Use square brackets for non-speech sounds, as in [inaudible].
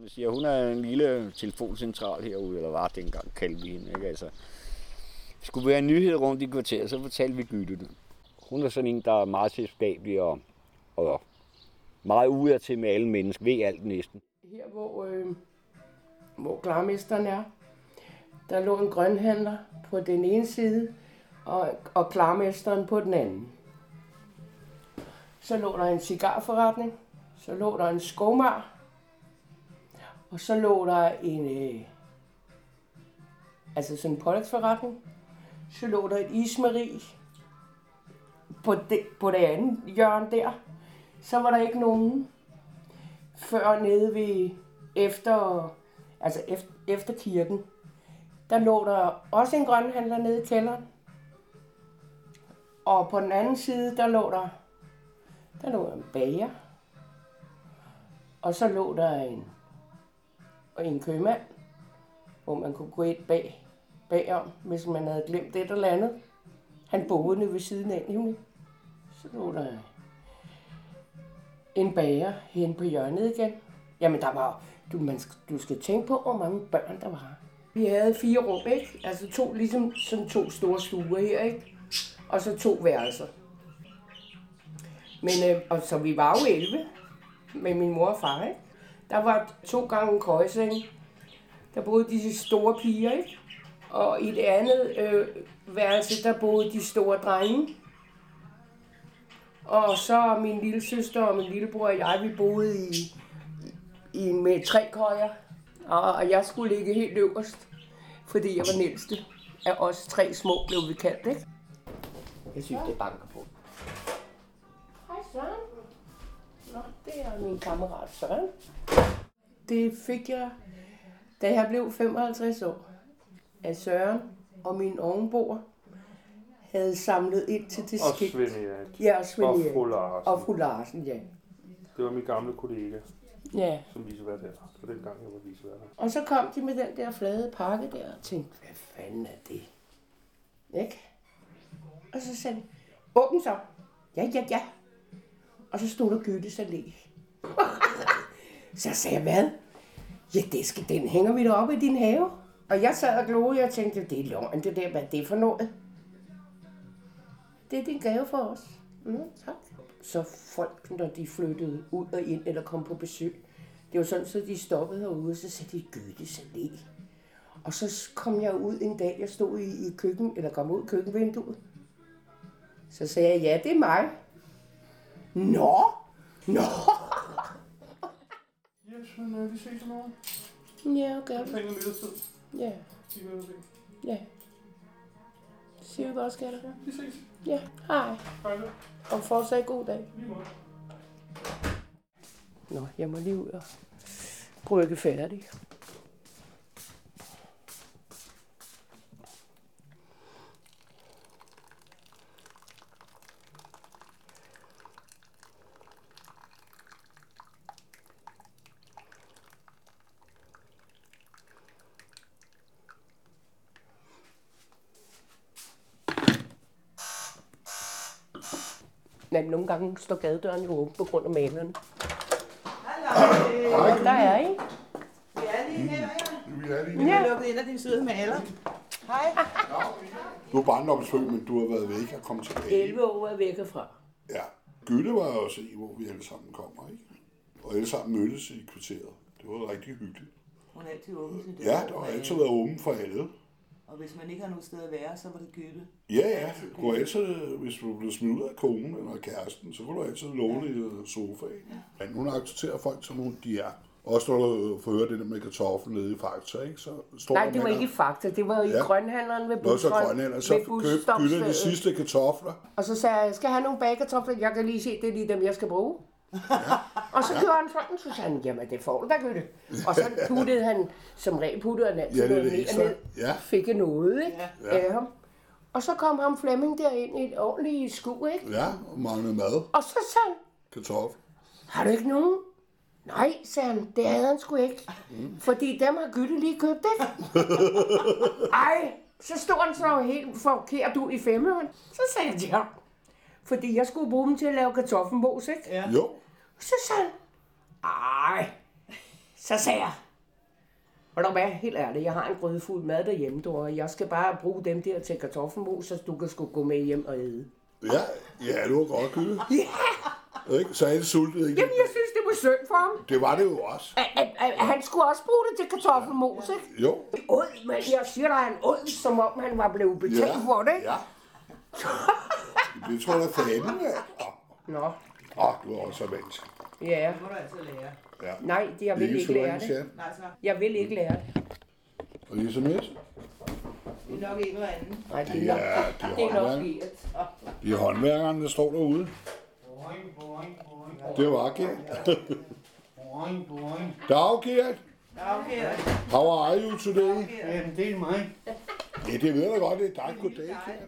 Man siger, hun er en lille telefoncentral herude, eller var dengang, kaldte vi hende. Ikke? Altså, skulle være en nyhed rundt i kvarteret, så fortalte vi Gytte det. Hun er sådan en, der er meget selskabelig og, og meget ude til med alle mennesker, ved alt næsten. Her, hvor, øh, hvor klarmesteren er, der lå en grønhandler på den ene side, og, og klarmesteren på den anden. Så lå der en cigarforretning, så lå der en skomager, og så lå der en, øh, altså sådan en pålægsforretning, så lå der et ismeri på det, på det andet hjørne der. Så var der ikke nogen før nede ved efter, altså efter, efter kirken. Der lå der også en grønhandler nede i kælderen. Og på den anden side, der lå der, der lå en bager. Og så lå der en, en købmand, hvor man kunne gå ind bag, bagom, hvis man havde glemt et eller andet. Han boede nede ved siden af nemlig. Så lå der en bager hen på hjørnet igen. Jamen, der var, du, man, du skal tænke på, hvor mange børn der var. Vi havde fire rum, ikke? Altså to, ligesom sådan to store stuer her, ikke? Og så to værelser. Men, øh, og så vi var jo 11 med min mor og far, ikke? Der var to gange en køjeseng. Der boede de store piger, ikke? Og i det andet øh, værelse, der boede de store drenge. Og så min lille søster og min lillebror og jeg, vi boede i, i med tre køjer. Og, og jeg skulle ligge helt øverst, fordi jeg var den ældste. Af os tre små blev vi kaldt, ikke? Jeg synes, det banker på. Hej Søren. Nå, det er min kammerat Søren. Det fik jeg, da jeg blev 55 år, af Søren og min ovenboer havde samlet ind til det Og. Svend. Ja, og Svend Og Erik. fru Larsen. Og fru Larsen, ja. Det var min gamle kollega, ja. som visevært her. Det var dengang, jeg var visevært her. Og så kom de med den der flade pakke der og tænkte, hvad fanden er det? Ikke? Og så sagde de, åbn så. Ja, ja, ja. Og så stod der Gyttes Allé. [laughs] så sagde jeg, hvad? Ja, det skal, den hænger vi da op i din have. Og jeg sad og gloede, og tænkte, det er løgn, det der, hvad er for noget? Det er din gave for os. Mm, tak. Så folk, når de flyttede ud og ind eller kom på besøg, det var sådan, så de stoppede herude, og så sagde de, Gyttes Allé. Og så kom jeg ud en dag, jeg stod i, i køkken, eller kom ud køkkenvinduet. Så sagde jeg, ja, det er mig. Nå, nå. Yes, men øh, vi ses i morgen. Ja, okay. Jeg tænker middagstid. Ja, Vi se. ja. Siger du godt, skatter? Vi ses. Ja, hej. Hej så. Og fortsat god dag. Lige måde. Nå, jeg må lige ud og brygge færdig. Men nogle gange står gadedøren jo åben på grund af malerne. Hallo. Der er I. Vi er lige her, ja. Vi er lige Vi har lukket ind af din søde maler. Hej. Du er barndomsfødt, men du har været væk og kommet tilbage. 11 år er væk herfra. Ja. Gytte var også i, hvor vi alle sammen kommer, ikke? Og alle sammen mødtes i kvarteret. Det var rigtig hyggeligt. Hun er altid åben til det. Ja, der har altid været åben for alle. Og hvis man ikke har noget sted at være, så var det Gytte. Ja, ja. Du kunne altid, hvis du blev smidt ud af konen eller kæresten, så kunne du altid låne i øh, sofaen. Men hun accepterer folk, som hun de er. Også når du får høre det der med kartoflen nede i Fakta, ikke? Så står Nej, det var ikke i Fakta, det var jo i Ja. grønhandleren ved Nå, så grønland, så ved køb Gytte de sidste kartofler. Og så sagde jeg, skal jeg have nogle bagekartofler? Jeg kan lige se, det er lige dem, jeg skal bruge. Og så gjorde han sådan, så sagde han, jamen det får du da, Gytte. Og så puttede han, som regel puttede han altid Ja, det det ekstra. ned. Ja. Fik noget, ikke? Ja. Af ham. Og så kom ham Flemming derind i et ordentligt sku, ikke? Ja, og manglede mad. Og så sagde han, Kartoffel. har du ikke nogen? Nej, sagde han, det havde han sgu ikke. Mm. Fordi dem har Gytte lige købt, ikke? [laughs] Ej, så stod han så helt forkert ud i femmeren. Så sagde jeg, ja. Fordi jeg skulle bruge dem til at lave kartoffelmos, ikke? Ja. Jo. Så sagde han, ej, Så sagde jeg, og der var helt ærligt, jeg har en gryde fuld mad derhjemme, du, og jeg skal bare bruge dem der til kartoffelmos, så du kan sgu gå med hjem og æde. Ja, ja, det var godt kød. [laughs] Ja, Ikke? Så er det sultet, ikke? jamen jeg synes, det var synd for ham. Det var det jo også. At, at, at, han skulle også bruge det til kartoffelmos, ikke? Jo. Åd, men jeg siger dig, han åd, som om han var blevet betalt Ja, for det, ikke? ja. [laughs] Det tror jeg, der er fanden af. Åh, oh, du er også menneske. ja. Det må du altid lære. Ja. Nej, det, jeg vil ikke lære det. det. Nej, så. Jeg vil ikke lære det. Og det er sms? Det er nok en eller anden. Nej, det [laughs] Det er nok, det er, det er nok håndværk. Gert. det er håndværkerne, der står derude. Det var Gert. Dag, Gert. Ja, okay. How are you today? Jamen, det er mig. Ja, det ved jeg godt. Det er dig. Goddag, Gert.